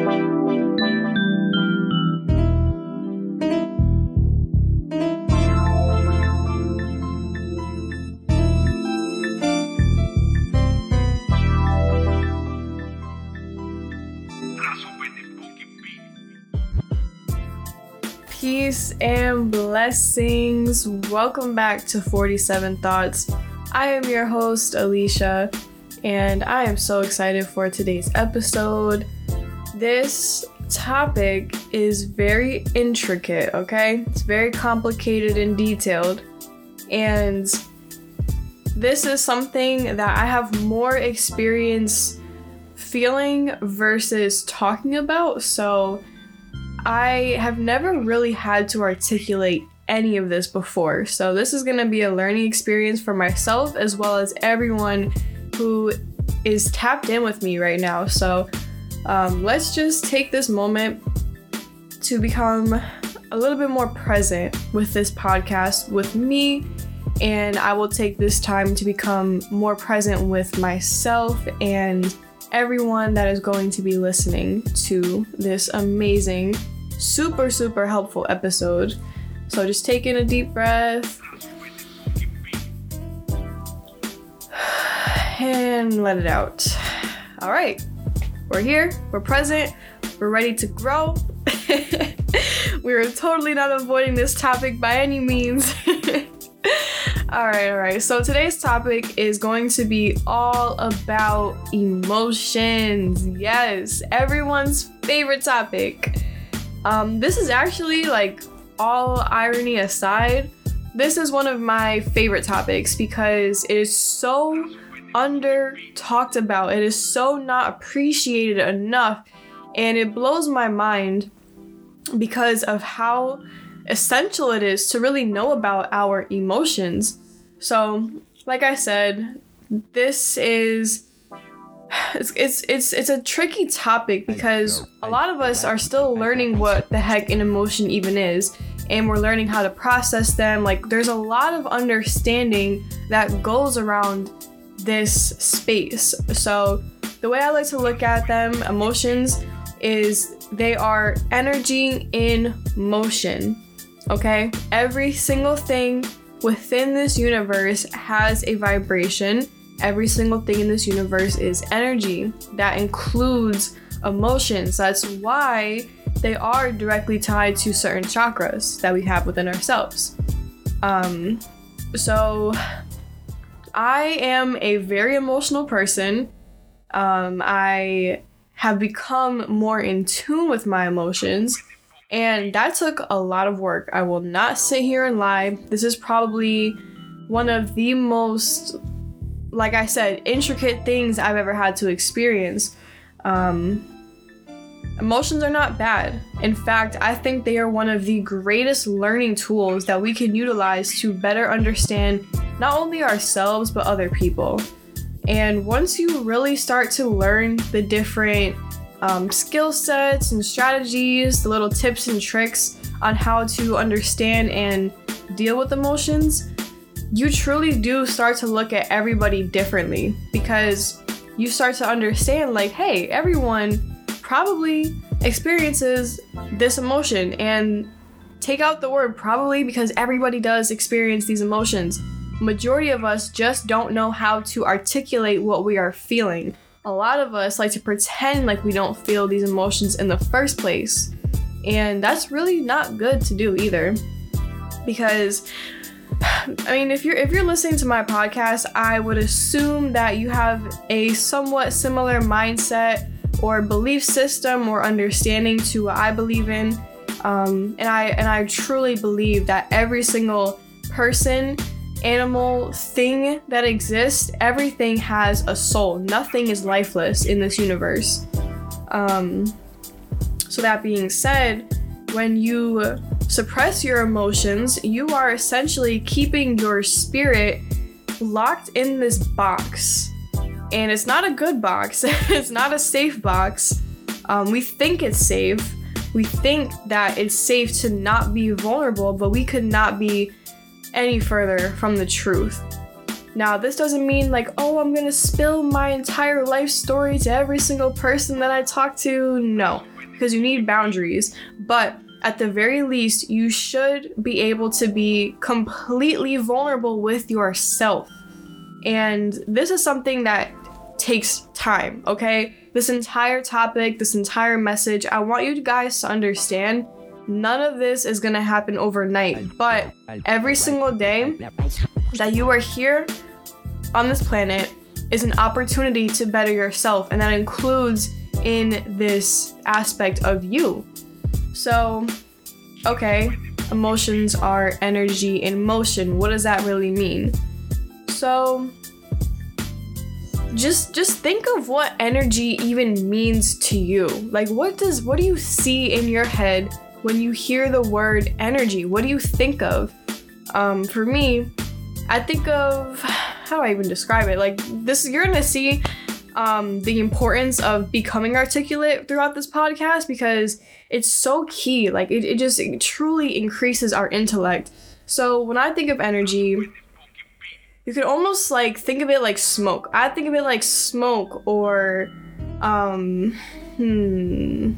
Peace and blessings. Welcome back to 47 Thoughts. I am your host, Alicia, and I am so excited for today's episode. This topic is very intricate, okay? It's very complicated and detailed. And this is something that I have more experience feeling versus talking about. So I have never really had to articulate any of this before. So this is going to be a learning experience for myself as well as everyone who is tapped in with me right now. So um, let's just take this moment to become a little bit more present with this podcast with me. And I will take this time to become more present with myself and everyone that is going to be listening to this amazing, super, super helpful episode. So just take in a deep breath and let it out. All right, we're here, we're present, we're ready to grow. we are totally not avoiding this topic by any means. all right, all right. So today's topic is going to be all about emotions. Yes, everyone's favorite topic. Um, this is actually like all irony aside, this is one of my favorite topics because it is so under talked about. It is so not appreciated enough. And it blows my mind because of how essential it is to really know about our emotions. So, like I said, this is it's it's it's, it's a tricky topic because a lot of us are still learning what the heck an emotion even is and we're learning how to process them like there's a lot of understanding that goes around this space. So, the way I like to look at them, emotions, is they are energy in motion. Okay? Every single thing within this universe has a vibration. Every single thing in this universe is energy. That includes emotions. That's why they are directly tied to certain chakras that we have within ourselves. Um, so I am a very emotional person. Um, I have become more in tune with my emotions, and that took a lot of work. I will not sit here and lie. This is probably one of the most, like I said, intricate things I've ever had to experience. Um, Emotions are not bad. In fact, I think they are one of the greatest learning tools that we can utilize to better understand not only ourselves but other people. And once you really start to learn the different um, skill sets and strategies, the little tips and tricks on how to understand and deal with emotions, you truly do start to look at everybody differently because you start to understand, like, hey, everyone probably experiences this emotion and take out the word probably because everybody does experience these emotions. Majority of us just don't know how to articulate what we are feeling. A lot of us like to pretend like we don't feel these emotions in the first place. And that's really not good to do either. Because I mean, if you're if you're listening to my podcast, I would assume that you have a somewhat similar mindset or belief system or understanding to what I believe in. Um, and I and I truly believe that every single person, animal, thing that exists, everything has a soul. Nothing is lifeless in this universe. Um, so that being said, when you suppress your emotions, you are essentially keeping your spirit locked in this box and it's not a good box. it's not a safe box. Um, we think it's safe. We think that it's safe to not be vulnerable, but we could not be any further from the truth. Now, this doesn't mean like, oh, I'm gonna spill my entire life story to every single person that I talk to. No, because you need boundaries. But at the very least, you should be able to be completely vulnerable with yourself. And this is something that takes time, okay? This entire topic, this entire message, I want you guys to understand none of this is gonna happen overnight, but every single day that you are here on this planet is an opportunity to better yourself, and that includes in this aspect of you. So, okay, emotions are energy in motion. What does that really mean? So, just just think of what energy even means to you. Like what does what do you see in your head when you hear the word energy? What do you think of? Um, for me, I think of how do I even describe it? Like this, you're gonna see um, the importance of becoming articulate throughout this podcast because it's so key. Like it, it just it truly increases our intellect. So when I think of energy, you could almost like think of it like smoke. I think of it like smoke or um hmm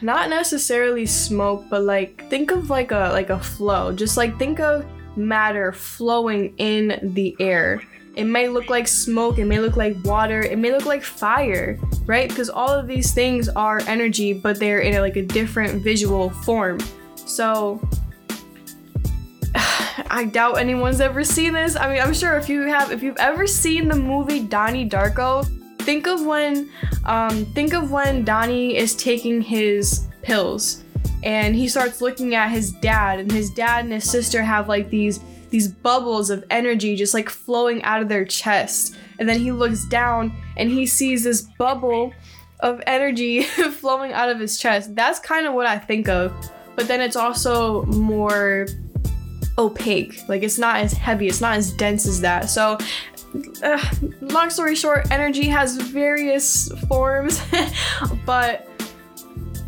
not necessarily smoke, but like think of like a like a flow. Just like think of matter flowing in the air. It may look like smoke, it may look like water, it may look like fire, right? Because all of these things are energy, but they're in a, like a different visual form. So I doubt anyone's ever seen this. I mean, I'm sure if you have, if you've ever seen the movie Donnie Darko, think of when, um, think of when Donnie is taking his pills, and he starts looking at his dad, and his dad and his sister have like these these bubbles of energy just like flowing out of their chest, and then he looks down and he sees this bubble of energy flowing out of his chest. That's kind of what I think of, but then it's also more opaque. Like it's not as heavy, it's not as dense as that. So, uh, long story short, energy has various forms, but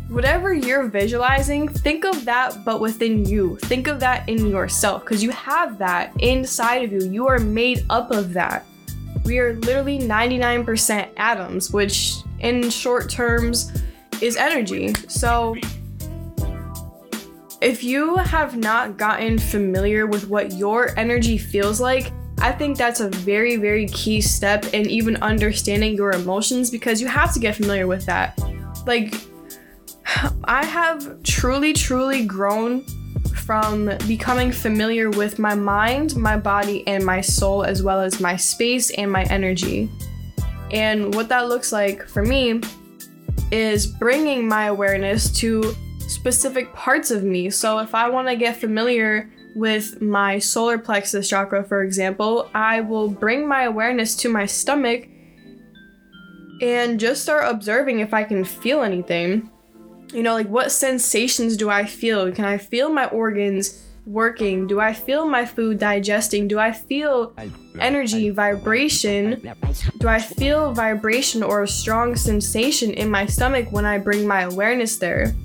whatever you're visualizing, think of that but within you. Think of that in yourself because you have that inside of you. You are made up of that. We are literally 99% atoms, which in short terms is energy. So, if you have not gotten familiar with what your energy feels like, I think that's a very, very key step in even understanding your emotions because you have to get familiar with that. Like, I have truly, truly grown from becoming familiar with my mind, my body, and my soul, as well as my space and my energy. And what that looks like for me is bringing my awareness to specific parts of me. So if I want to get familiar with my solar plexus chakra, for example, I will bring my awareness to my stomach and just start observing if I can feel anything. You know, like what sensations do I feel? Can I feel my organs working? Do I feel my food digesting? Do I feel energy, vibration? Do I feel vibration or a strong sensation in my stomach when I bring my awareness there?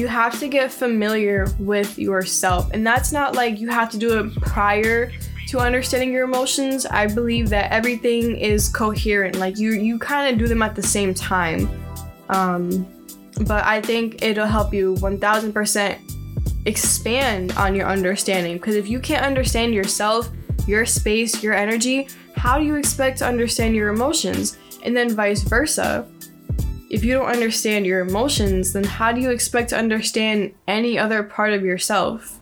You have to get familiar with yourself. And that's not like you have to do it prior to understanding your emotions. I believe that everything is coherent. Like you you kind of do them at the same time. Um, but I think it'll help you 1000% expand on your understanding because if you can't understand yourself, your space, your energy, how do you expect to understand your emotions? And then vice versa if you don't understand your emotions, then how do you expect to understand any other part of yourself?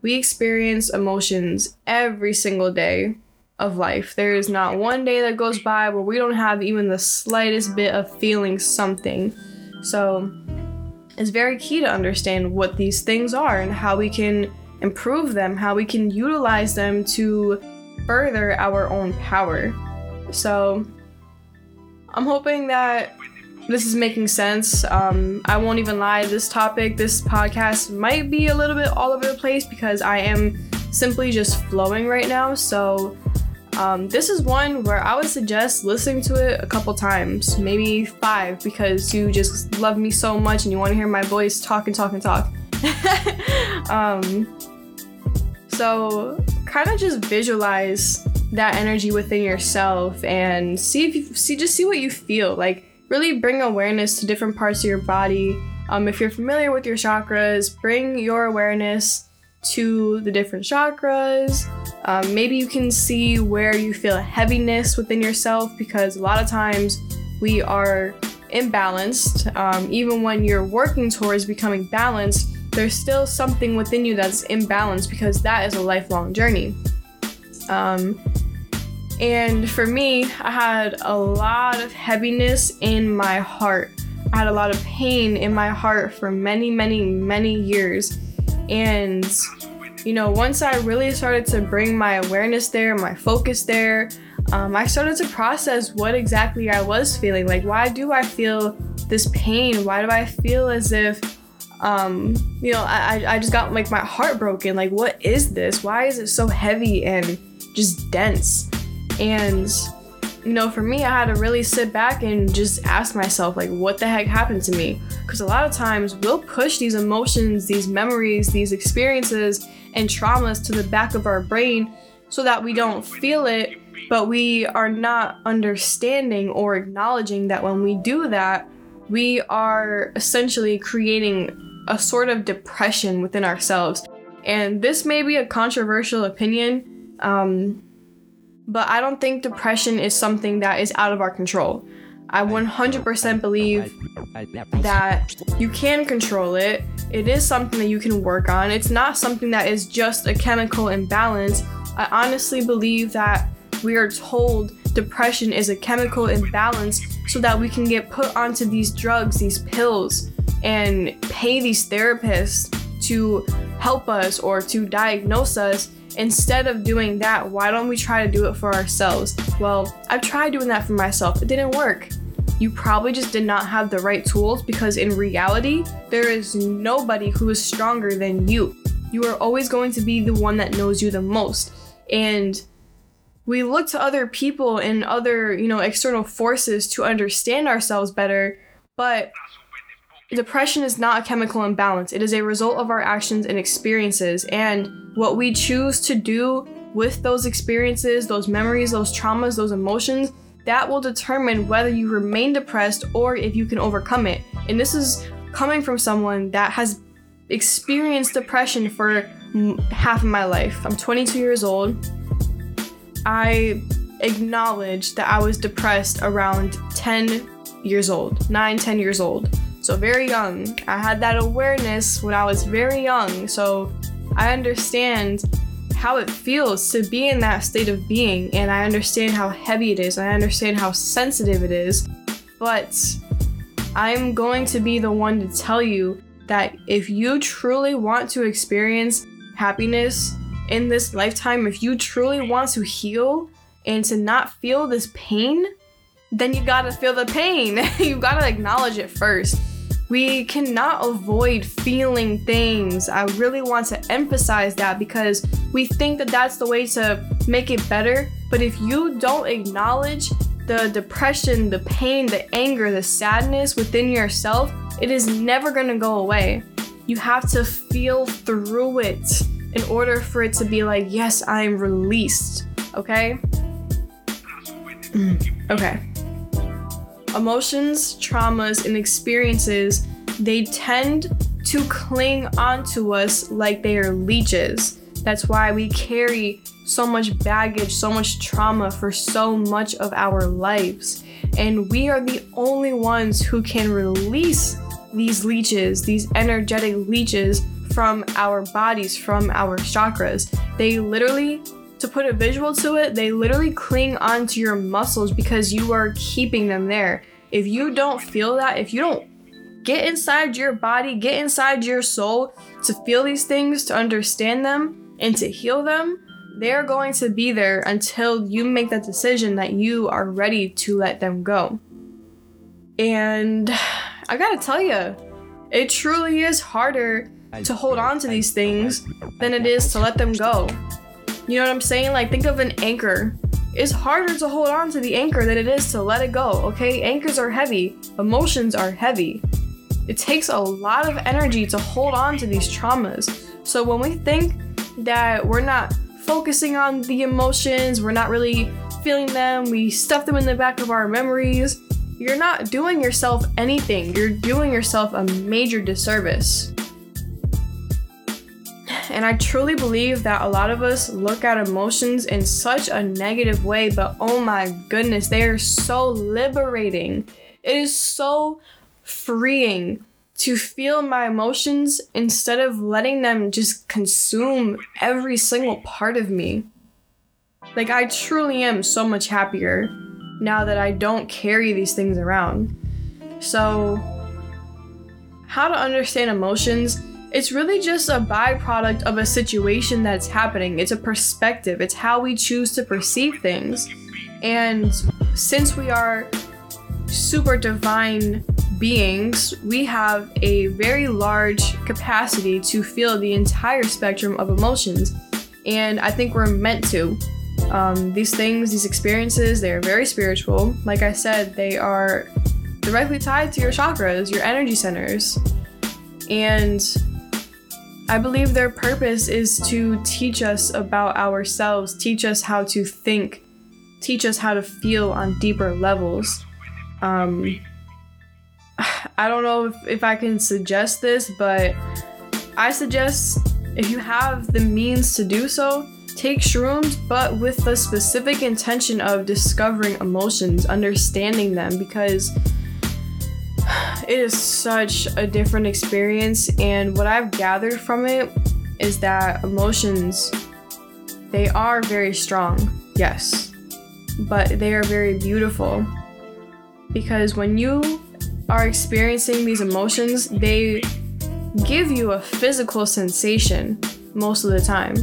We experience emotions every single day of life. There is not one day that goes by where we don't have even the slightest bit of feeling something. So, it's very key to understand what these things are and how we can improve them, how we can utilize them to further our own power. So, I'm hoping that this is making sense. Um, I won't even lie, this topic, this podcast might be a little bit all over the place because I am simply just flowing right now. So, um, this is one where I would suggest listening to it a couple times, maybe five, because you just love me so much and you want to hear my voice talk and talk and talk. um, So, kind of just visualize that energy within yourself and see if you see just see what you feel. Like really bring awareness to different parts of your body. Um, if you're familiar with your chakras, bring your awareness to the different chakras. Um, maybe you can see where you feel heaviness within yourself because a lot of times we are imbalanced. Um, even when you're working towards becoming balanced, there's still something within you that's imbalanced because that is a lifelong journey. Um, and for me, I had a lot of heaviness in my heart. I had a lot of pain in my heart for many, many, many years. And, you know, once I really started to bring my awareness there, my focus there, um, I started to process what exactly I was feeling. Like, why do I feel this pain? Why do I feel as if, um, you know, I, I just got like my heart broken? Like, what is this? Why is it so heavy and just dense? And, you know, for me, I had to really sit back and just ask myself, like, what the heck happened to me? Because a lot of times we'll push these emotions, these memories, these experiences, and traumas to the back of our brain so that we don't feel it, but we are not understanding or acknowledging that when we do that, we are essentially creating a sort of depression within ourselves. And this may be a controversial opinion, um, but I don't think depression is something that is out of our control. I 100% believe that you can control it. It is something that you can work on. It's not something that is just a chemical imbalance. I honestly believe that we are told depression is a chemical imbalance so that we can get put onto these drugs, these pills, and pay these therapists to help us or to diagnose us Instead of doing that, why don't we try to do it for ourselves? Well, I've tried doing that for myself, it didn't work. You probably just did not have the right tools because in reality, there is nobody who is stronger than you. You are always going to be the one that knows you the most. And we look to other people and other, you know, external forces to understand ourselves better, but Depression is not a chemical imbalance, it is a result of our actions and experiences. And what we choose to do with those experiences, those memories, those traumas, those emotions, that will determine whether you remain depressed or if you can overcome it. And this is coming from someone that has experienced depression for half of my life. I'm 22 years old. I acknowledged that I was depressed around 10 years old, 9, 10 years old. So, very young. I had that awareness when I was very young. So, I understand how it feels to be in that state of being, and I understand how heavy it is, I understand how sensitive it is. But I'm going to be the one to tell you that if you truly want to experience happiness in this lifetime, if you truly want to heal and to not feel this pain, then you gotta feel the pain. you gotta acknowledge it first. We cannot avoid feeling things. I really want to emphasize that because we think that that's the way to make it better. But if you don't acknowledge the depression, the pain, the anger, the sadness within yourself, it is never going to go away. You have to feel through it in order for it to be like, yes, I'm released. Okay? Mm, okay emotions, traumas, and experiences, they tend to cling onto us like they are leeches. That's why we carry so much baggage, so much trauma for so much of our lives. And we are the only ones who can release these leeches, these energetic leeches from our bodies, from our chakras. They literally to put a visual to it, they literally cling onto your muscles because you are keeping them there. If you don't feel that, if you don't get inside your body, get inside your soul to feel these things, to understand them, and to heal them, they're going to be there until you make that decision that you are ready to let them go. And I gotta tell you, it truly is harder to hold on to these things than it is to let them go. You know what I'm saying? Like, think of an anchor. It's harder to hold on to the anchor than it is to let it go, okay? Anchors are heavy, emotions are heavy. It takes a lot of energy to hold on to these traumas. So, when we think that we're not focusing on the emotions, we're not really feeling them, we stuff them in the back of our memories, you're not doing yourself anything. You're doing yourself a major disservice. And I truly believe that a lot of us look at emotions in such a negative way, but oh my goodness, they are so liberating. It is so freeing to feel my emotions instead of letting them just consume every single part of me. Like, I truly am so much happier now that I don't carry these things around. So, how to understand emotions? It's really just a byproduct of a situation that's happening. It's a perspective, it's how we choose to perceive things. And since we are super divine beings, we have a very large capacity to feel the entire spectrum of emotions. And I think we're meant to. Um, these things, these experiences, they are very spiritual. Like I said, they are directly tied to your chakras, your energy centers. And I believe their purpose is to teach us about ourselves, teach us how to think, teach us how to feel on deeper levels. Um, I don't know if, if I can suggest this, but I suggest if you have the means to do so, take shrooms, but with the specific intention of discovering emotions, understanding them, because it is such a different experience. And what I've gathered from it is that emotions, they are very strong, yes, but they are very beautiful. Because when you are experiencing these emotions, they give you a physical sensation most of the time.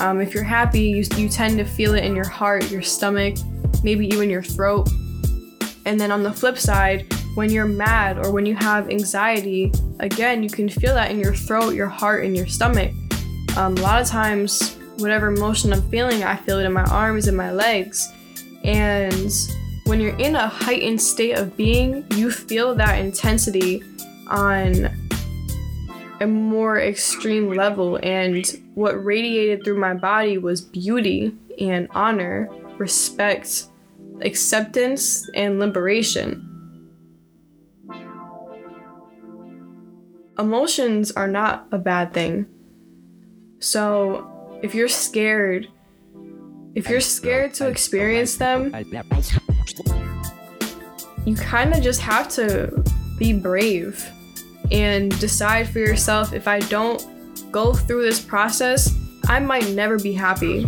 Um, if you're happy, you, you tend to feel it in your heart, your stomach, maybe even your throat. And then on the flip side, when you're mad or when you have anxiety, again, you can feel that in your throat, your heart, and your stomach. Um, a lot of times, whatever emotion I'm feeling, I feel it in my arms and my legs. And when you're in a heightened state of being, you feel that intensity on a more extreme level. And what radiated through my body was beauty and honor, respect, acceptance, and liberation. Emotions are not a bad thing. So, if you're scared, if you're scared to experience them, you kind of just have to be brave and decide for yourself if I don't go through this process, I might never be happy.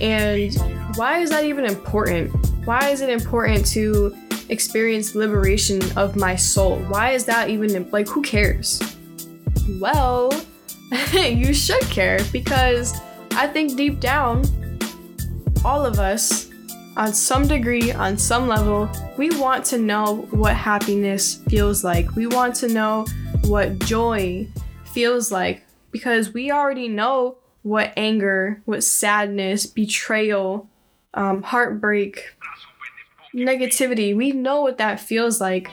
And why is that even important? Why is it important to experience liberation of my soul? Why is that even like who cares? Well, you should care because I think deep down, all of us, on some degree, on some level, we want to know what happiness feels like. We want to know what joy feels like because we already know what anger, what sadness, betrayal, um, heartbreak, negativity, we know what that feels like.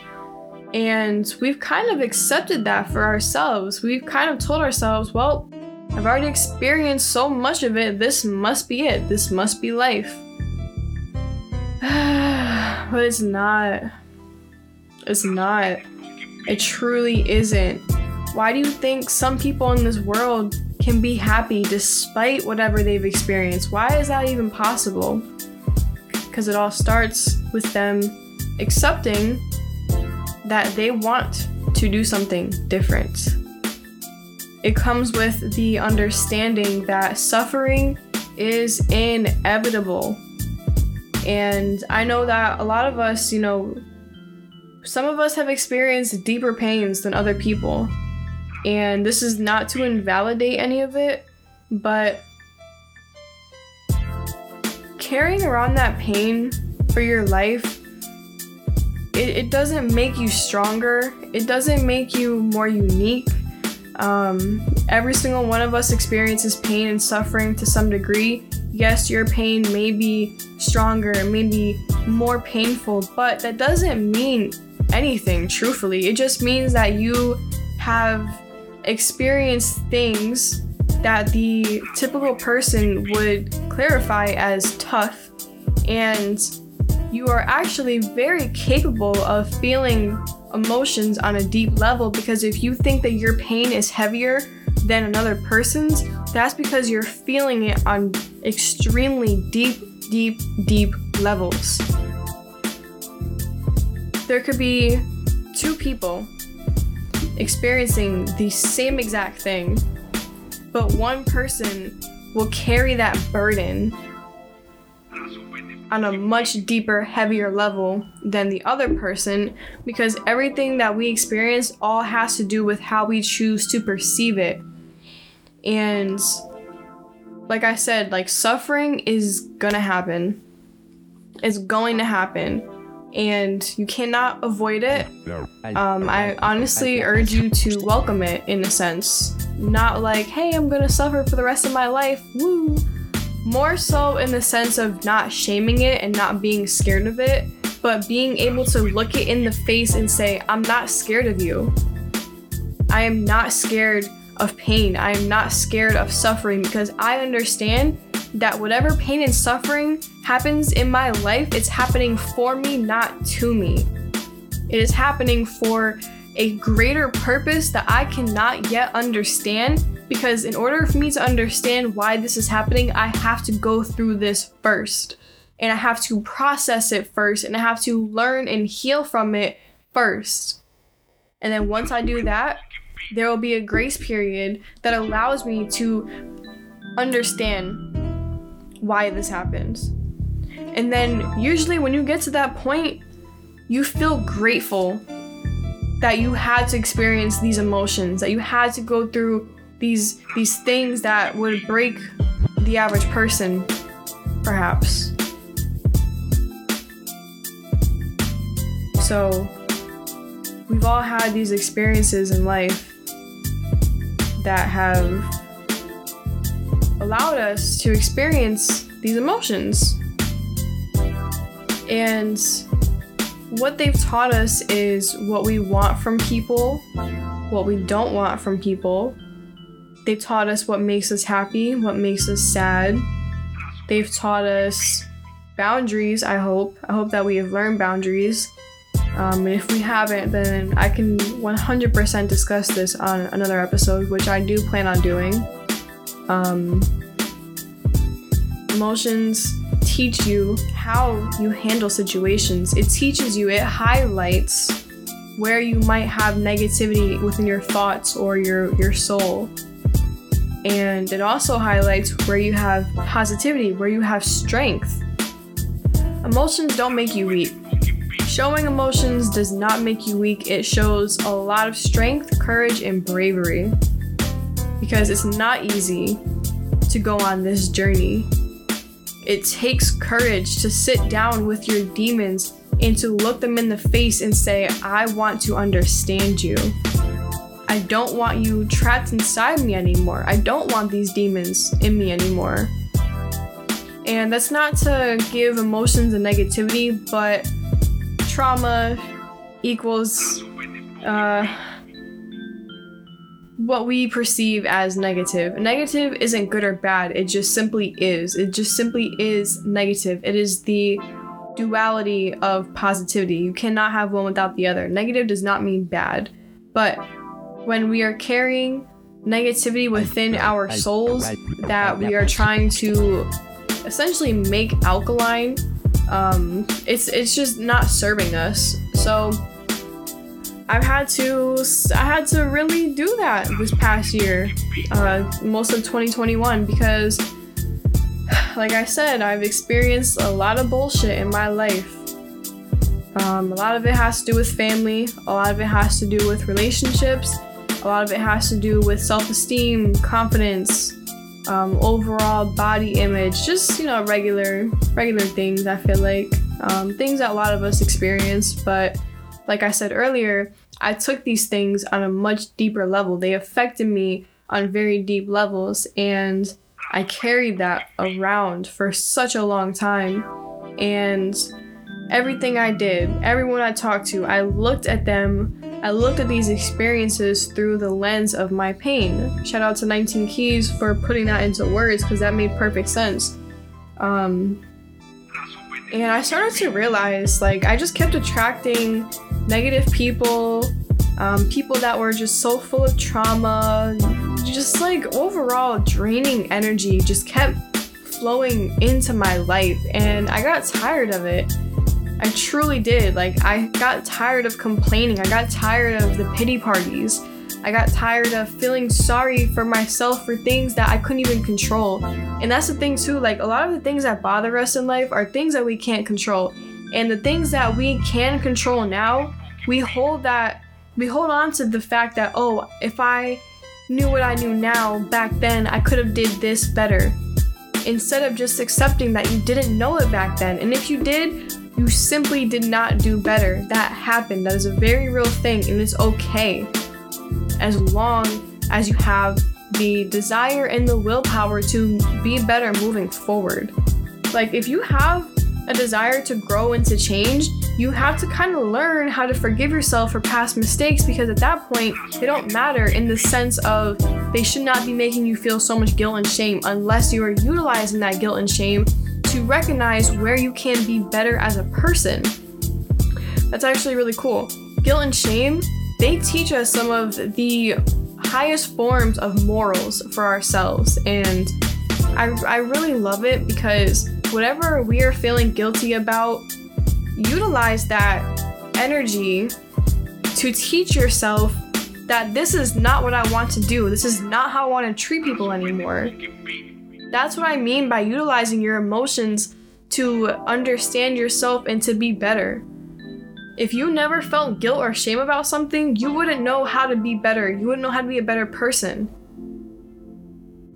And we've kind of accepted that for ourselves. We've kind of told ourselves, well, I've already experienced so much of it. This must be it. This must be life. but it's not. It's not. It truly isn't. Why do you think some people in this world can be happy despite whatever they've experienced? Why is that even possible? Because it all starts with them accepting that they want to do something different. It comes with the understanding that suffering is inevitable. And I know that a lot of us, you know, some of us have experienced deeper pains than other people. And this is not to invalidate any of it, but carrying around that pain for your life, it, it doesn't make you stronger. It doesn't make you more unique. Um, every single one of us experiences pain and suffering to some degree. Yes, your pain may be stronger, may be more painful, but that doesn't mean anything, truthfully. It just means that you have experienced things that the typical person would clarify as tough, and you are actually very capable of feeling emotions on a deep level because if you think that your pain is heavier than another person's, that's because you're feeling it on extremely deep, deep, deep levels. There could be two people experiencing the same exact thing, but one person will carry that burden on a much deeper, heavier level than the other person because everything that we experience all has to do with how we choose to perceive it. And like I said, like suffering is gonna happen. It's going to happen. And you cannot avoid it. Um, I honestly urge you to welcome it in a sense. Not like, hey, I'm gonna suffer for the rest of my life. Woo! More so in the sense of not shaming it and not being scared of it, but being able to look it in the face and say, I'm not scared of you. I am not scared of pain. I am not scared of suffering because I understand that whatever pain and suffering happens in my life, it's happening for me, not to me. It is happening for a greater purpose that I cannot yet understand because in order for me to understand why this is happening, I have to go through this first. And I have to process it first, and I have to learn and heal from it first. And then once I do that, there will be a grace period that allows me to understand why this happens. And then usually when you get to that point, you feel grateful that you had to experience these emotions, that you had to go through these these things that would break the average person perhaps. So we've all had these experiences in life that have allowed us to experience these emotions. And what they've taught us is what we want from people what we don't want from people They've taught us what makes us happy, what makes us sad. They've taught us boundaries, I hope. I hope that we have learned boundaries. Um, and if we haven't, then I can 100% discuss this on another episode, which I do plan on doing. Um, emotions teach you how you handle situations, it teaches you, it highlights where you might have negativity within your thoughts or your, your soul and it also highlights where you have positivity, where you have strength. Emotions don't make you weak. Showing emotions does not make you weak, it shows a lot of strength, courage, and bravery. Because it's not easy to go on this journey. It takes courage to sit down with your demons and to look them in the face and say, I want to understand you. I don't want you trapped inside me anymore. I don't want these demons in me anymore. And that's not to give emotions a negativity, but trauma equals uh, what we perceive as negative. Negative isn't good or bad, it just simply is. It just simply is negative. It is the duality of positivity. You cannot have one without the other. Negative does not mean bad, but when we are carrying negativity within our souls that we are trying to essentially make alkaline um, it's it's just not serving us so i've had to i had to really do that this past year uh, most of 2021 because like i said i've experienced a lot of bullshit in my life um, a lot of it has to do with family a lot of it has to do with relationships a lot of it has to do with self esteem, confidence, um, overall body image, just, you know, regular, regular things, I feel like. Um, things that a lot of us experience, but like I said earlier, I took these things on a much deeper level. They affected me on very deep levels, and I carried that around for such a long time. And everything I did, everyone I talked to, I looked at them, I looked at these experiences through the lens of my pain. Shout out to 19 Keys for putting that into words because that made perfect sense. Um, and I started to realize like I just kept attracting negative people, um, people that were just so full of trauma, just like overall draining energy just kept flowing into my life and I got tired of it. I truly did. Like, I got tired of complaining. I got tired of the pity parties. I got tired of feeling sorry for myself for things that I couldn't even control. And that's the thing, too. Like, a lot of the things that bother us in life are things that we can't control. And the things that we can control now, we hold that, we hold on to the fact that, oh, if I knew what I knew now back then, I could have did this better. Instead of just accepting that you didn't know it back then. And if you did, you simply did not do better. That happened. That is a very real thing, and it's okay. As long as you have the desire and the willpower to be better moving forward. Like, if you have a desire to grow and to change, you have to kind of learn how to forgive yourself for past mistakes because at that point, they don't matter in the sense of they should not be making you feel so much guilt and shame unless you are utilizing that guilt and shame to recognize where you can be better as a person. That's actually really cool. Guilt and shame, they teach us some of the highest forms of morals for ourselves. And I, I really love it because whatever we are feeling guilty about, utilize that energy to teach yourself that this is not what I want to do. This is not how I want to treat people anymore. That's what I mean by utilizing your emotions to understand yourself and to be better. If you never felt guilt or shame about something, you wouldn't know how to be better. You wouldn't know how to be a better person.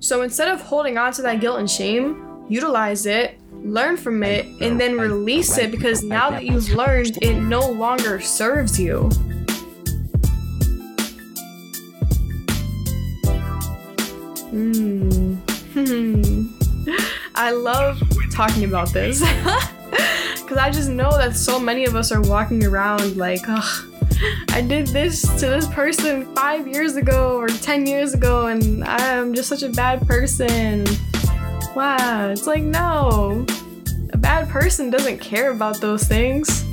So instead of holding on to that guilt and shame, utilize it, learn from it, and then release it because now that you've learned, it no longer serves you. Hmm. I love talking about this because I just know that so many of us are walking around like, oh, I did this to this person five years ago or 10 years ago, and I'm just such a bad person. Wow, it's like, no, a bad person doesn't care about those things.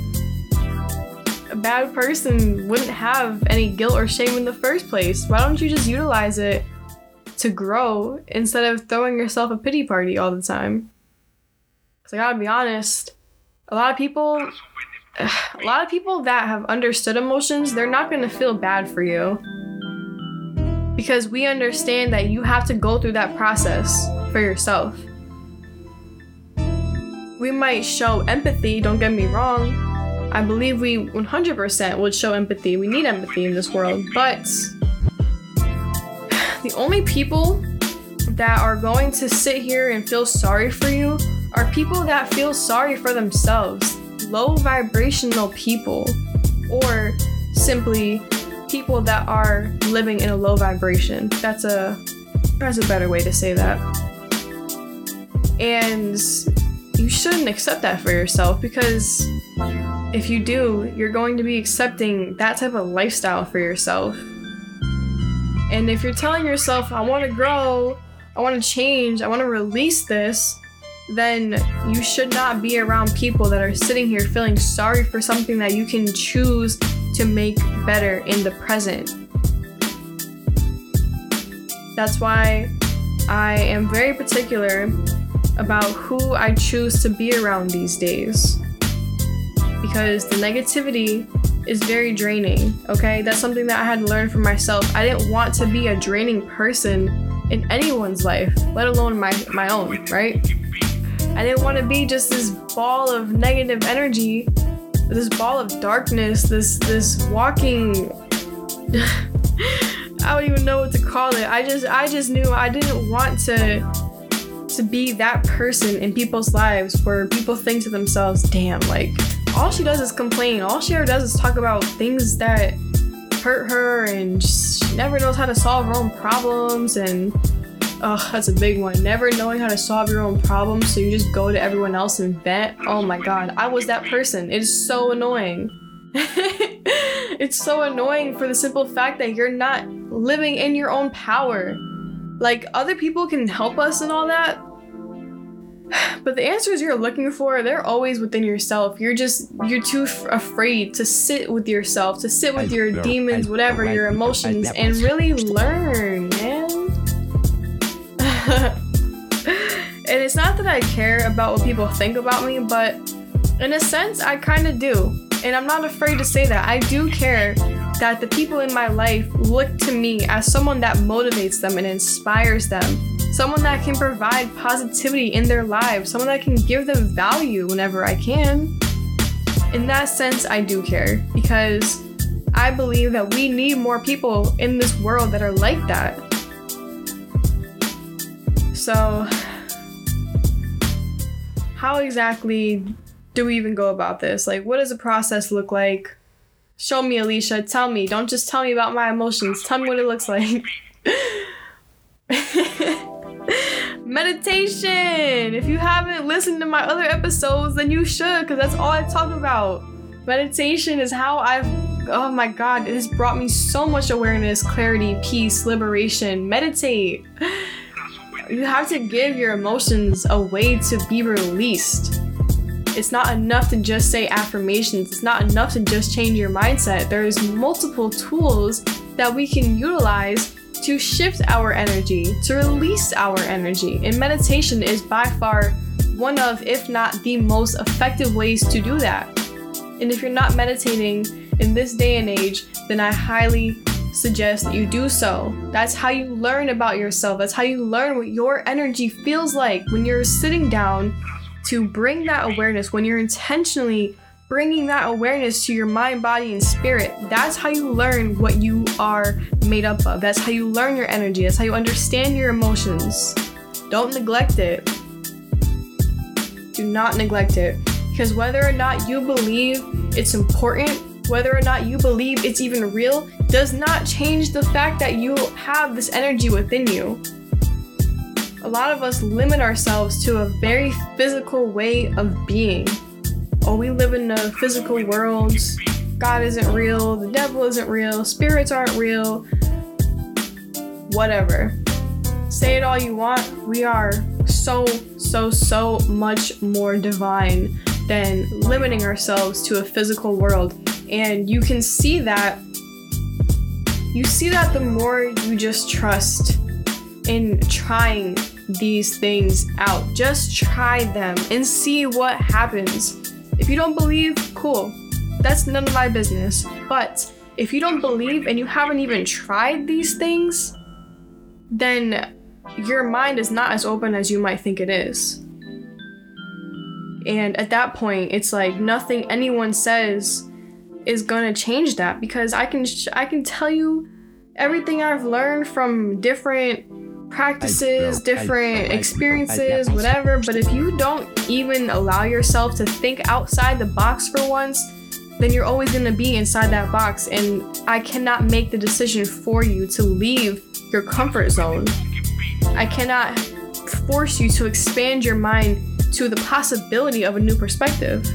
A bad person wouldn't have any guilt or shame in the first place. Why don't you just utilize it to grow instead of throwing yourself a pity party all the time. Because I gotta be honest, a lot of people, a lot of people that have understood emotions, they're not gonna feel bad for you. Because we understand that you have to go through that process for yourself. We might show empathy, don't get me wrong. I believe we 100% would show empathy. We need empathy in this world, but the only people that are going to sit here and feel sorry for you are people that feel sorry for themselves, low vibrational people, or simply people that are living in a low vibration. That's a that's a better way to say that. And you shouldn't accept that for yourself because if you do, you're going to be accepting that type of lifestyle for yourself. And if you're telling yourself, I want to grow, I want to change, I want to release this, then you should not be around people that are sitting here feeling sorry for something that you can choose to make better in the present. That's why I am very particular about who I choose to be around these days. Because the negativity is very draining, okay? That's something that I had to learn for myself. I didn't want to be a draining person in anyone's life, let alone my, my own, right? I didn't want to be just this ball of negative energy, this ball of darkness, this this walking I don't even know what to call it. I just I just knew I didn't want to to be that person in people's lives where people think to themselves, damn, like all she does is complain. All she ever does is talk about things that hurt her and she never knows how to solve her own problems and oh, that's a big one. Never knowing how to solve your own problems, so you just go to everyone else and vent. Oh my god, I was that person. It is so annoying. it's so annoying for the simple fact that you're not living in your own power. Like, other people can help us and all that, but the answers you're looking for, they're always within yourself. You're just, you're too f- afraid to sit with yourself, to sit with your demons, whatever, your emotions, and really learn, man. and it's not that I care about what people think about me, but in a sense, I kind of do. And I'm not afraid to say that. I do care that the people in my life look to me as someone that motivates them and inspires them, someone that can provide positivity in their lives, someone that can give them value whenever I can. In that sense, I do care because I believe that we need more people in this world that are like that. So, how exactly do we even go about this? Like, what does the process look like? Show me, Alicia. Tell me. Don't just tell me about my emotions. Tell me what it looks like. Meditation! If you haven't listened to my other episodes, then you should, because that's all I talk about. Meditation is how I've, oh my god, it has brought me so much awareness, clarity, peace, liberation. Meditate. You have to give your emotions a way to be released. It's not enough to just say affirmations. It's not enough to just change your mindset. There's multiple tools that we can utilize to shift our energy, to release our energy. And meditation is by far one of, if not the most effective ways to do that. And if you're not meditating in this day and age, then I highly suggest that you do so. That's how you learn about yourself. That's how you learn what your energy feels like when you're sitting down to bring that awareness, when you're intentionally bringing that awareness to your mind, body, and spirit. That's how you learn what you are made up of. That's how you learn your energy. That's how you understand your emotions. Don't neglect it. Do not neglect it. Because whether or not you believe it's important, whether or not you believe it's even real, does not change the fact that you have this energy within you a lot of us limit ourselves to a very physical way of being. Oh, we live in a physical world. God isn't real, the devil isn't real, spirits aren't real. Whatever. Say it all you want. We are so, so, so much more divine than limiting ourselves to a physical world. And you can see that. You see that the more you just trust in trying these things out. Just try them and see what happens. If you don't believe, cool. That's none of my business. But if you don't believe and you haven't even tried these things, then your mind is not as open as you might think it is. And at that point, it's like nothing anyone says is going to change that because I can sh- I can tell you everything I've learned from different practices, different experiences, whatever. But if you don't even allow yourself to think outside the box for once, then you're always going to be inside that box. And I cannot make the decision for you to leave your comfort zone. I cannot force you to expand your mind to the possibility of a new perspective.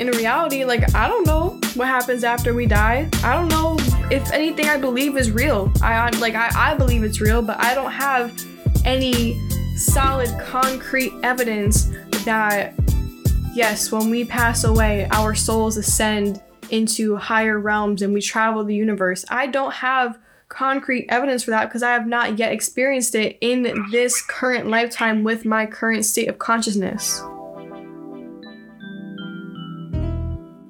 In reality, like, I don't know what happens after we die. I don't know if anything I believe is real. I like I, I believe it's real, but I don't have any solid concrete evidence that yes, when we pass away, our souls ascend into higher realms and we travel the universe. I don't have concrete evidence for that because I have not yet experienced it in this current lifetime with my current state of consciousness.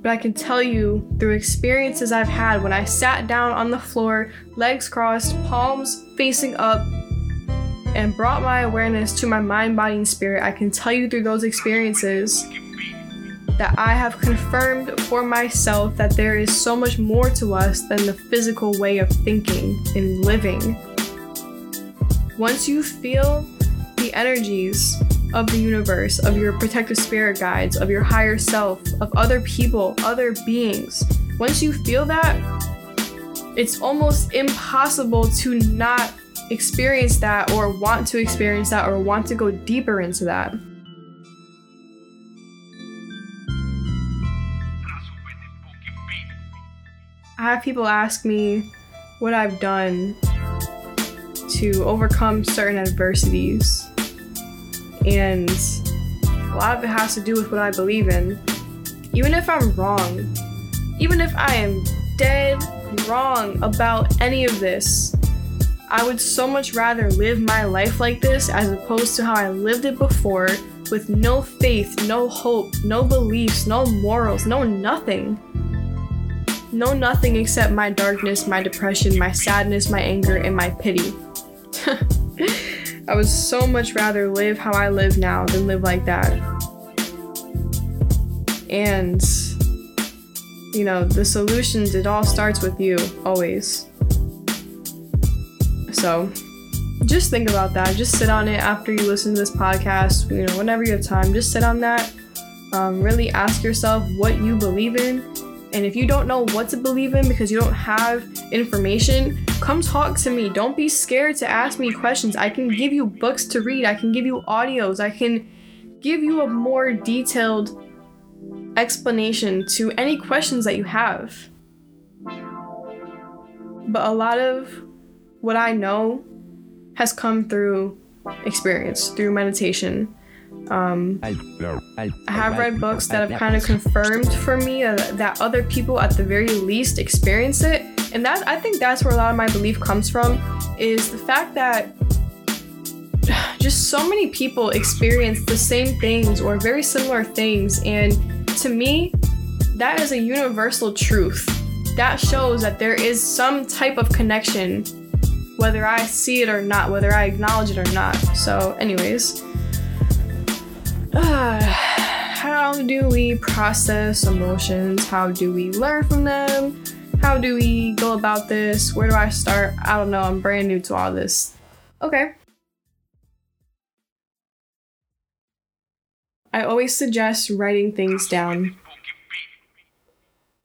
But I can tell you through experiences I've had when I sat down on the floor, legs crossed, palms facing up, and brought my awareness to my mind, body, and spirit, I can tell you through those experiences that I have confirmed for myself that there is so much more to us than the physical way of thinking and living. Once you feel the energies of the universe, of your protective spirit guides, of your higher self, of other people, other beings. Once you feel that, it's almost impossible to not experience that or want to experience that or want to go deeper into that. I have people ask me what I've done to overcome certain adversities. And a lot of it has to do with what I believe in. Even if I'm wrong, even if I am dead wrong about any of this, I would so much rather live my life like this as opposed to how I lived it before with no faith, no hope, no beliefs, no morals, no nothing. No nothing except my darkness, my depression, my sadness, my anger, and my pity. I would so much rather live how I live now than live like that. And, you know, the solutions, it all starts with you, always. So, just think about that. Just sit on it after you listen to this podcast. You know, whenever you have time, just sit on that. Um, really ask yourself what you believe in and if you don't know what to believe in because you don't have information, come talk to me. Don't be scared to ask me questions. I can give you books to read, I can give you audios, I can give you a more detailed explanation to any questions that you have. But a lot of what I know has come through experience, through meditation. Um, I have read books that have kind of confirmed for me uh, that other people, at the very least, experience it, and that I think that's where a lot of my belief comes from, is the fact that just so many people experience the same things or very similar things, and to me, that is a universal truth. That shows that there is some type of connection, whether I see it or not, whether I acknowledge it or not. So, anyways. how do we process emotions? How do we learn from them? How do we go about this? Where do I start? I don't know. I'm brand new to all this. Okay. I always suggest writing things down.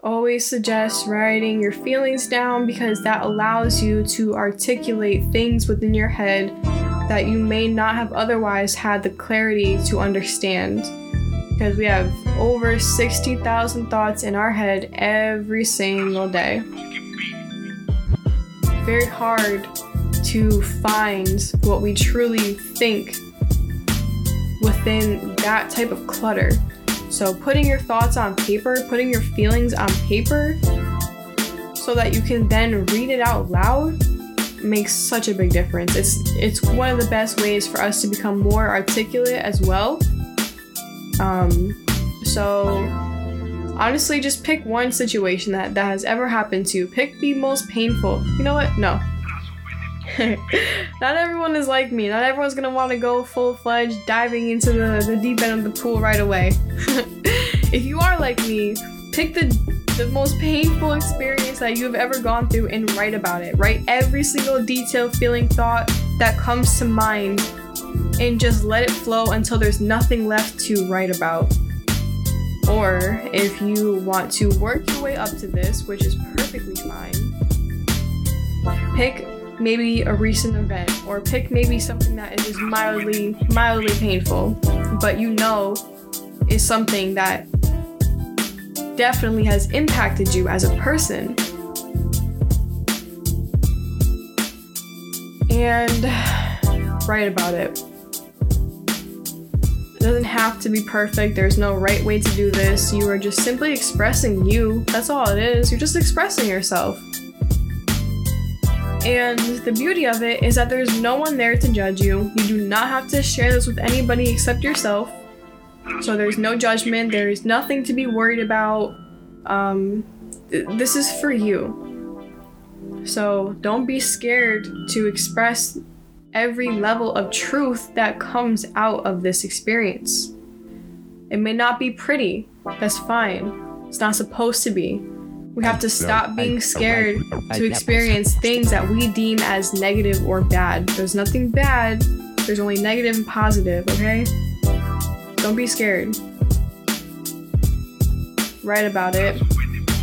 Always suggest writing your feelings down because that allows you to articulate things within your head that you may not have otherwise had the clarity to understand. Because we have over 60,000 thoughts in our head every single day. Very hard to find what we truly think within that type of clutter. So, putting your thoughts on paper, putting your feelings on paper, so that you can then read it out loud makes such a big difference. It's it's one of the best ways for us to become more articulate as well. Um, so honestly, just pick one situation that that has ever happened to you. Pick the most painful. You know what? No. Not everyone is like me. Not everyone's gonna want to go full fledged diving into the, the deep end of the pool right away. if you are like me, pick the the most painful experience that you've ever gone through and write about it. Write every single detail, feeling, thought that comes to mind and just let it flow until there's nothing left to write about. Or if you want to work your way up to this, which is perfectly fine, pick maybe a recent event or pick maybe something that is just mildly mildly painful, but you know is something that definitely has impacted you as a person. And write about it. It doesn't have to be perfect. There's no right way to do this. You are just simply expressing you. That's all it is. You're just expressing yourself. And the beauty of it is that there's no one there to judge you. You do not have to share this with anybody except yourself. So there's no judgment, there is nothing to be worried about. Um, th- this is for you. So don't be scared to express every level of truth that comes out of this experience. It may not be pretty, that's fine. It's not supposed to be. We have to stop being scared to experience things that we deem as negative or bad. There's nothing bad, there's only negative and positive, okay? Don't be scared. Write about it.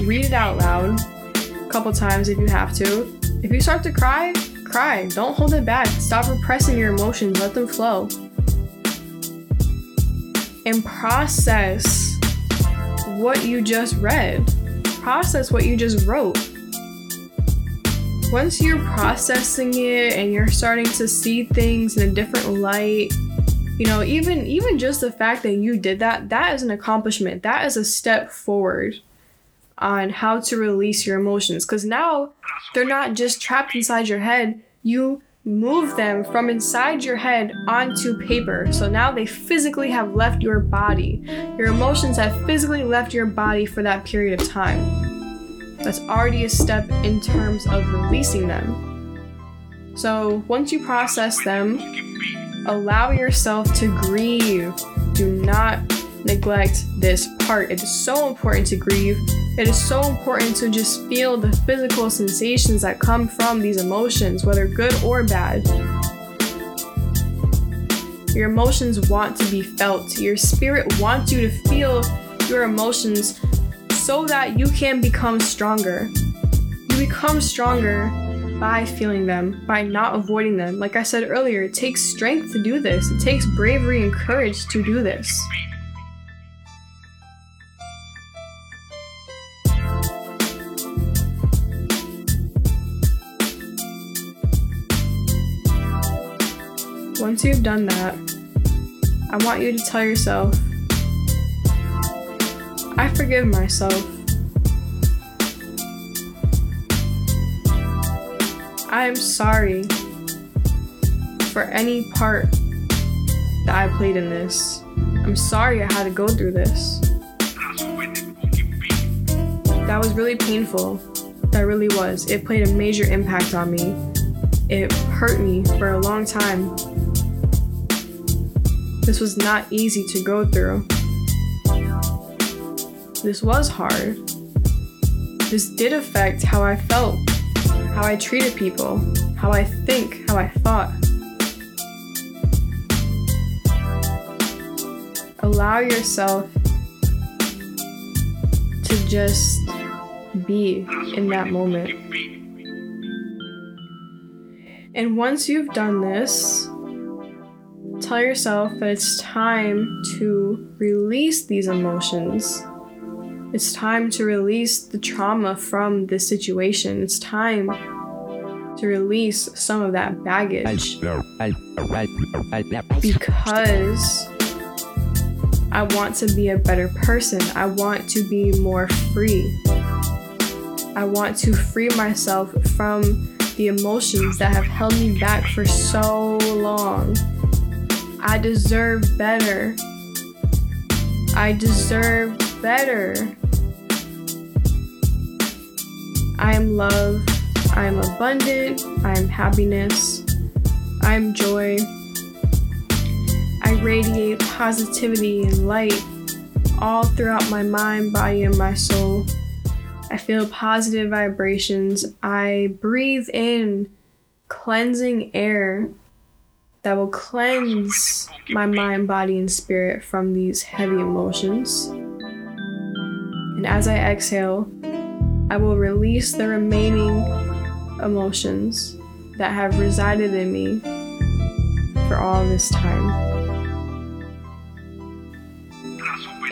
Read it out loud a couple times if you have to. If you start to cry, Cry. Don't hold it back. Stop repressing your emotions. Let them flow. And process what you just read. Process what you just wrote. Once you're processing it and you're starting to see things in a different light, you know, even even just the fact that you did that, that is an accomplishment. That is a step forward on how to release your emotions cuz now they're not just trapped inside your head. You move them from inside your head onto paper. So now they physically have left your body. Your emotions have physically left your body for that period of time. That's already a step in terms of releasing them. So once you process them, allow yourself to grieve. Do not neglect this part. It is so important to grieve. It is so important to just feel the physical sensations that come from these emotions, whether good or bad. Your emotions want to be felt. Your spirit wants you to feel your emotions so that you can become stronger. You become stronger by feeling them, by not avoiding them. Like I said earlier, it takes strength to do this, it takes bravery and courage to do this. Once you've done that, I want you to tell yourself, I forgive myself. I am sorry for any part that I played in this. I'm sorry I had to go through this. That was really painful. That really was. It played a major impact on me. It hurt me for a long time. This was not easy to go through. This was hard. This did affect how I felt, how I treated people, how I think, how I thought. Allow yourself to just be in that moment. And once you've done this, tell yourself that it's time to release these emotions. It's time to release the trauma from this situation. It's time to release some of that baggage. Because I want to be a better person. I want to be more free. I want to free myself from the emotions that have held me back for so long. I deserve better. I deserve better. I am love. I am abundant. I am happiness. I am joy. I radiate positivity and light all throughout my mind, body, and my soul. I feel positive vibrations. I breathe in cleansing air that will cleanse my mind, body, and spirit from these heavy emotions. And as I exhale, I will release the remaining emotions that have resided in me for all this time.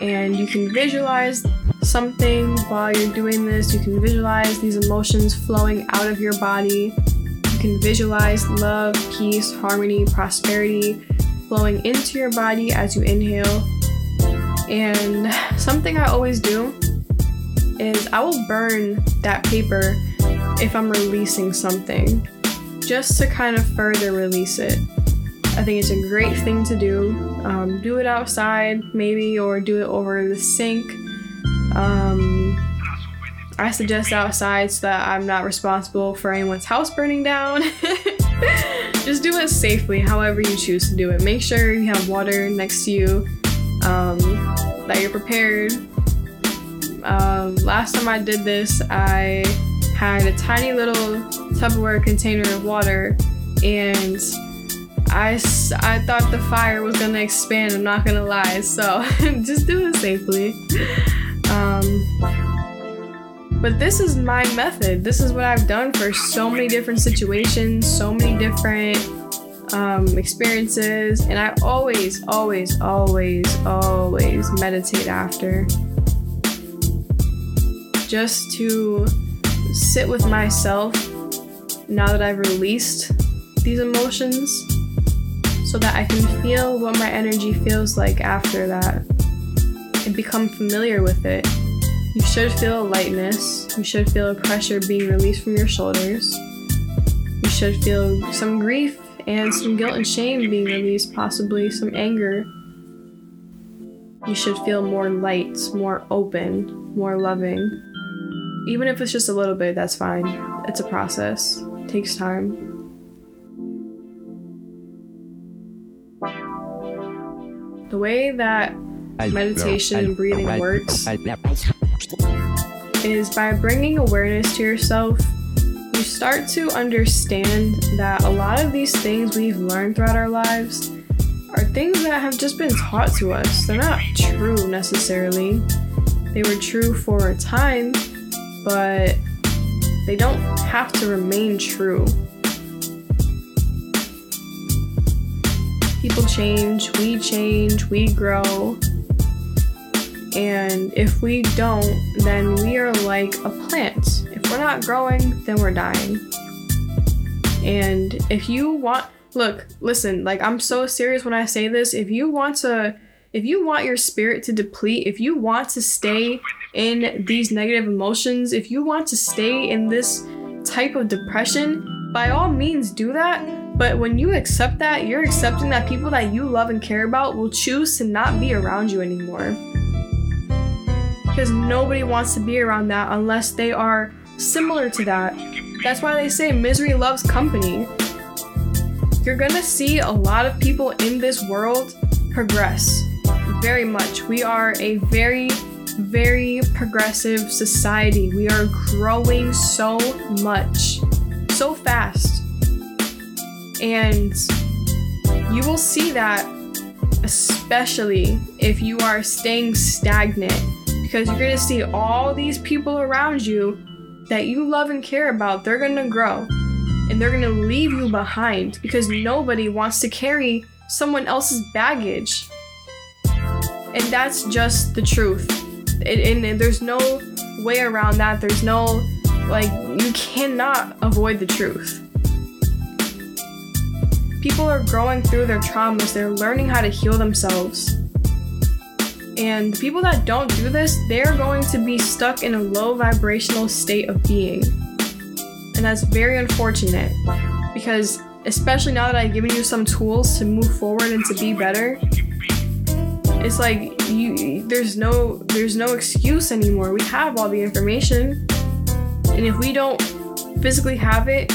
And you can visualize something while you're doing this. You can visualize these emotions flowing out of your body you can visualize love, peace, harmony, prosperity flowing into your body as you inhale. And something I always do is I will burn that paper if I'm releasing something just to kind of further release it. I think it's a great thing to do. Um, do it outside, maybe, or do it over the sink. Um, I suggest outside so that I'm not responsible for anyone's house burning down. Just do it safely, however you choose to do it. Make sure you have water next to you, um, that you're prepared. Um, last time I did this, I had a tiny little Tupperware container of water, and I, I thought the fire was gonna expand. I'm not gonna lie, so just do it safely. Um, But this is my method. This is what I've done for so many different situations, so many different um, experiences, and I always, always, always, always meditate after. Just to sit with myself now that I've released these emotions so that I can feel what my energy feels like after that and become familiar with it. You should feel a lightness. You should feel a pressure being released from your shoulders. You should feel some grief and some guilt and shame being released, possibly some anger. You should feel more light, more open, more loving. Even if it's just a little bit, that's fine. It's a process, it takes time. The way that meditation and breathing works is by bringing awareness to yourself, you start to understand that a lot of these things we've learned throughout our lives are things that have just been taught to us. They're not true necessarily. They were true for a time, but they don't have to remain true. People change, we change, we grow. And if we don't, then we are like a plant. If we're not growing, then we're dying. And if you want, look, listen, like I'm so serious when I say this. If you want to, if you want your spirit to deplete, if you want to stay in these negative emotions, if you want to stay in this type of depression, by all means do that. But when you accept that, you're accepting that people that you love and care about will choose to not be around you anymore because nobody wants to be around that unless they are similar to that. That's why they say misery loves company. You're gonna see a lot of people in this world progress very much. We are a very, very progressive society. We are growing so much, so fast. And you will see that, especially if you are staying stagnant because you're going to see all these people around you that you love and care about, they're going to grow and they're going to leave you behind because nobody wants to carry someone else's baggage. And that's just the truth. and, and there's no way around that. There's no, like, you cannot avoid the truth. People are growing through their traumas, they're learning how to heal themselves. And the people that don't do this, they're going to be stuck in a low vibrational state of being. And that's very unfortunate because, especially now that I've given you some tools to move forward and to be better, it's like you there's no there's no excuse anymore. We have all the information. And if we don't physically have it,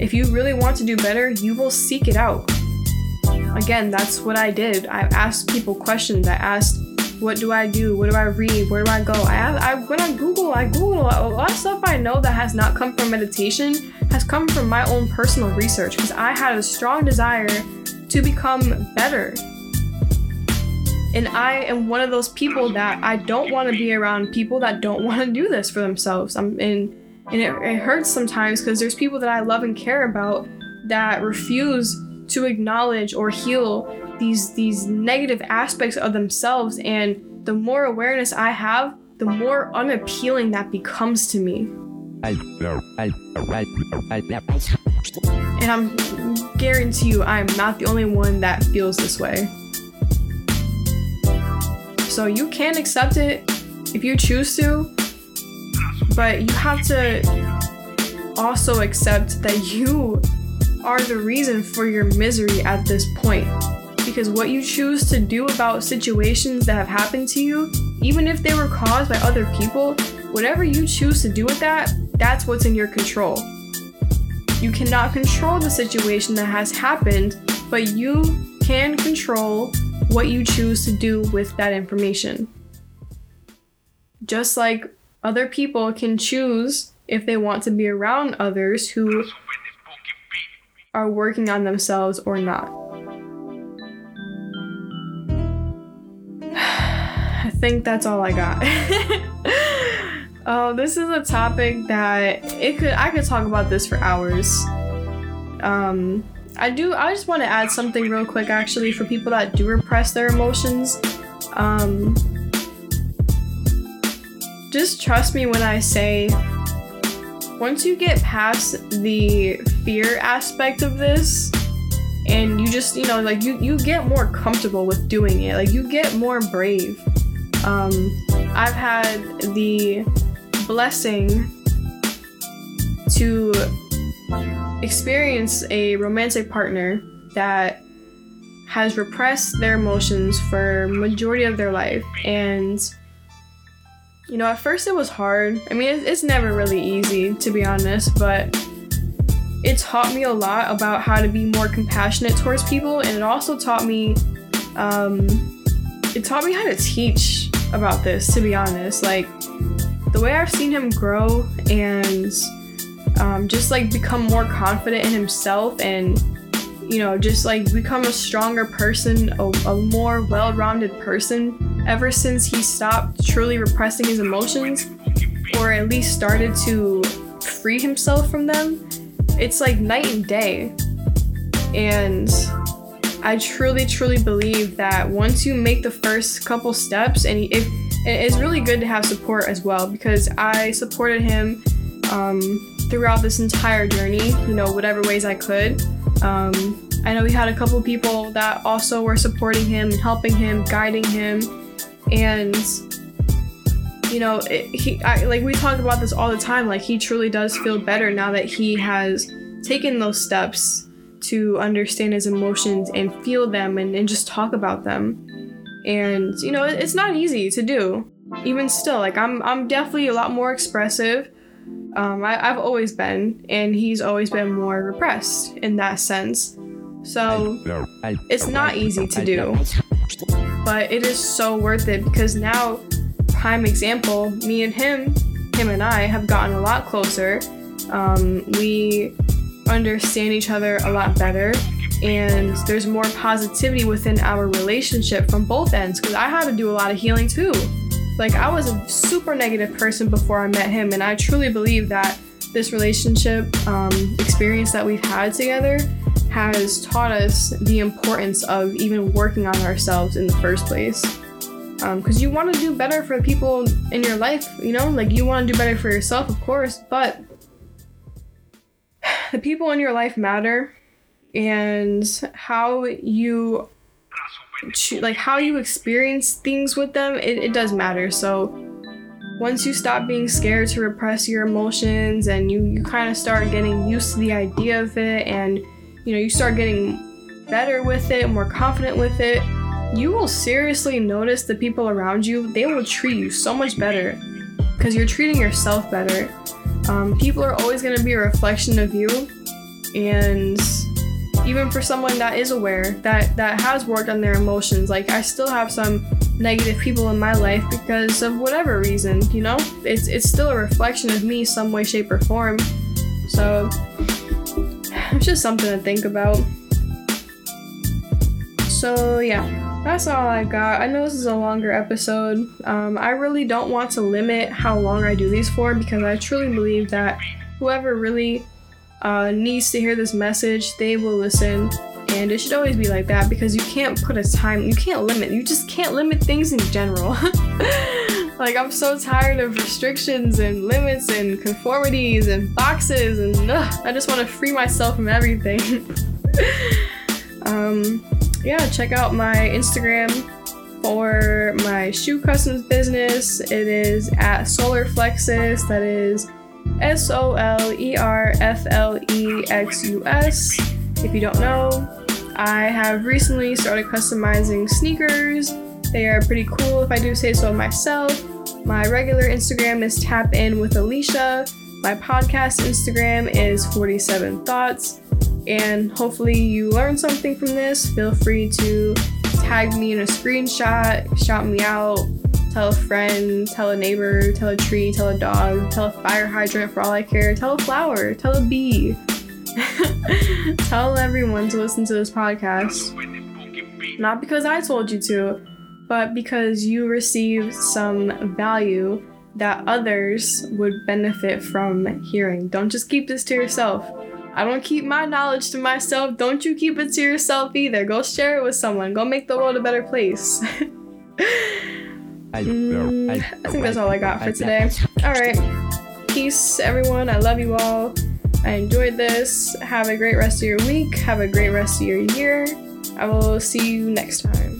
if you really want to do better, you will seek it out. Again, that's what I did. I asked people questions. I asked what do I do? What do I read? Where do I go? I, I when I Google, I Google a lot of stuff I know that has not come from meditation has come from my own personal research because I had a strong desire to become better. And I am one of those people that I don't want to be around people that don't want to do this for themselves. I'm and and it, it hurts sometimes because there's people that I love and care about that refuse to acknowledge or heal these these negative aspects of themselves and the more awareness I have, the more unappealing that becomes to me. And I'm guarantee you I am not the only one that feels this way. So you can accept it if you choose to, but you have to also accept that you are the reason for your misery at this point because what you choose to do about situations that have happened to you, even if they were caused by other people, whatever you choose to do with that, that's what's in your control. You cannot control the situation that has happened, but you can control what you choose to do with that information. Just like other people can choose if they want to be around others who are working on themselves or not. I think that's all I got. Oh, this is a topic that it could I could talk about this for hours. Um, I do. I just want to add something real quick, actually, for people that do repress their emotions. Um, just trust me when I say, once you get past the fear aspect of this, and you just, you know, like you you get more comfortable with doing it. Like you get more brave. Um, I've had the blessing to experience a romantic partner that has repressed their emotions for majority of their life. And you know at first it was hard. I mean it's never really easy to be honest but it taught me a lot about how to be more compassionate towards people. And it also taught me um, it taught me how to teach about this to be honest. Like the way i've seen him grow and um, just like become more confident in himself and you know just like become a stronger person a, a more well-rounded person ever since he stopped truly repressing his emotions or at least started to free himself from them. It's like night and day. And i truly truly believe that once you make the first couple steps and if it's really good to have support as well because i supported him um, throughout this entire journey, you know, whatever ways I could. Um, I know we had a couple people that also were supporting him and helping him, guiding him, and you know, it, he I, like we talk about this all the time. Like he truly does feel better now that he has taken those steps to understand his emotions and feel them and, and just talk about them. And you know, it, it's not easy to do. Even still, like I'm I'm definitely a lot more expressive um, I, have always been, and he's always been more repressed in that sense. So it's not easy to do, but it is so worth it because now, prime example, me and him, him and I have gotten a lot closer. Um, we understand each other a lot better, and there's more positivity within our relationship from both ends because I had to do a lot of healing too. Like, I was a super negative person before I met him, and I truly believe that this relationship um, experience that we've had together has taught us the importance of even working on ourselves in the first place. Because um, you want to do better for the people in your life, you know, like you want to do better for yourself, of course, but the people in your life matter, and how you like how you experience things with them, it, it does matter. So once you stop being scared to repress your emotions and you, you kind of start getting used to the idea of it and you know you start getting better with it, more confident with it, you will seriously notice the people around you, they will treat you so much better because you're treating yourself better. Um, people are always going to be a reflection of you and even for someone that is aware that that has worked on their emotions like i still have some negative people in my life because of whatever reason you know it's it's still a reflection of me some way shape or form so it's just something to think about so yeah that's all I got. I know this is a longer episode. Um, I really don't want to limit how long I do these for because I truly believe that whoever really uh, needs to hear this message, they will listen. And it should always be like that because you can't put a time, you can't limit, you just can't limit things in general. like, I'm so tired of restrictions and limits and conformities and boxes, and ugh, I just want to free myself from everything. um, yeah, check out my Instagram for my shoe customs business. It is at Soler Flexus. That is S O L E R F L E X U S. If you don't know, I have recently started customizing sneakers. They are pretty cool if I do say so myself. My regular Instagram is Tap In with Alicia. My podcast Instagram is 47 Thoughts. And hopefully, you learned something from this. Feel free to tag me in a screenshot, shout me out, tell a friend, tell a neighbor, tell a tree, tell a dog, tell a fire hydrant for all I care, tell a flower, tell a bee. tell everyone to listen to this podcast. Not because I told you to, but because you received some value that others would benefit from hearing. Don't just keep this to yourself. I don't keep my knowledge to myself. Don't you keep it to yourself either. Go share it with someone. Go make the world a better place. Mm, I think that's all I got for today. All right. Peace, everyone. I love you all. I enjoyed this. Have a great rest of your week. Have a great rest of your year. I will see you next time.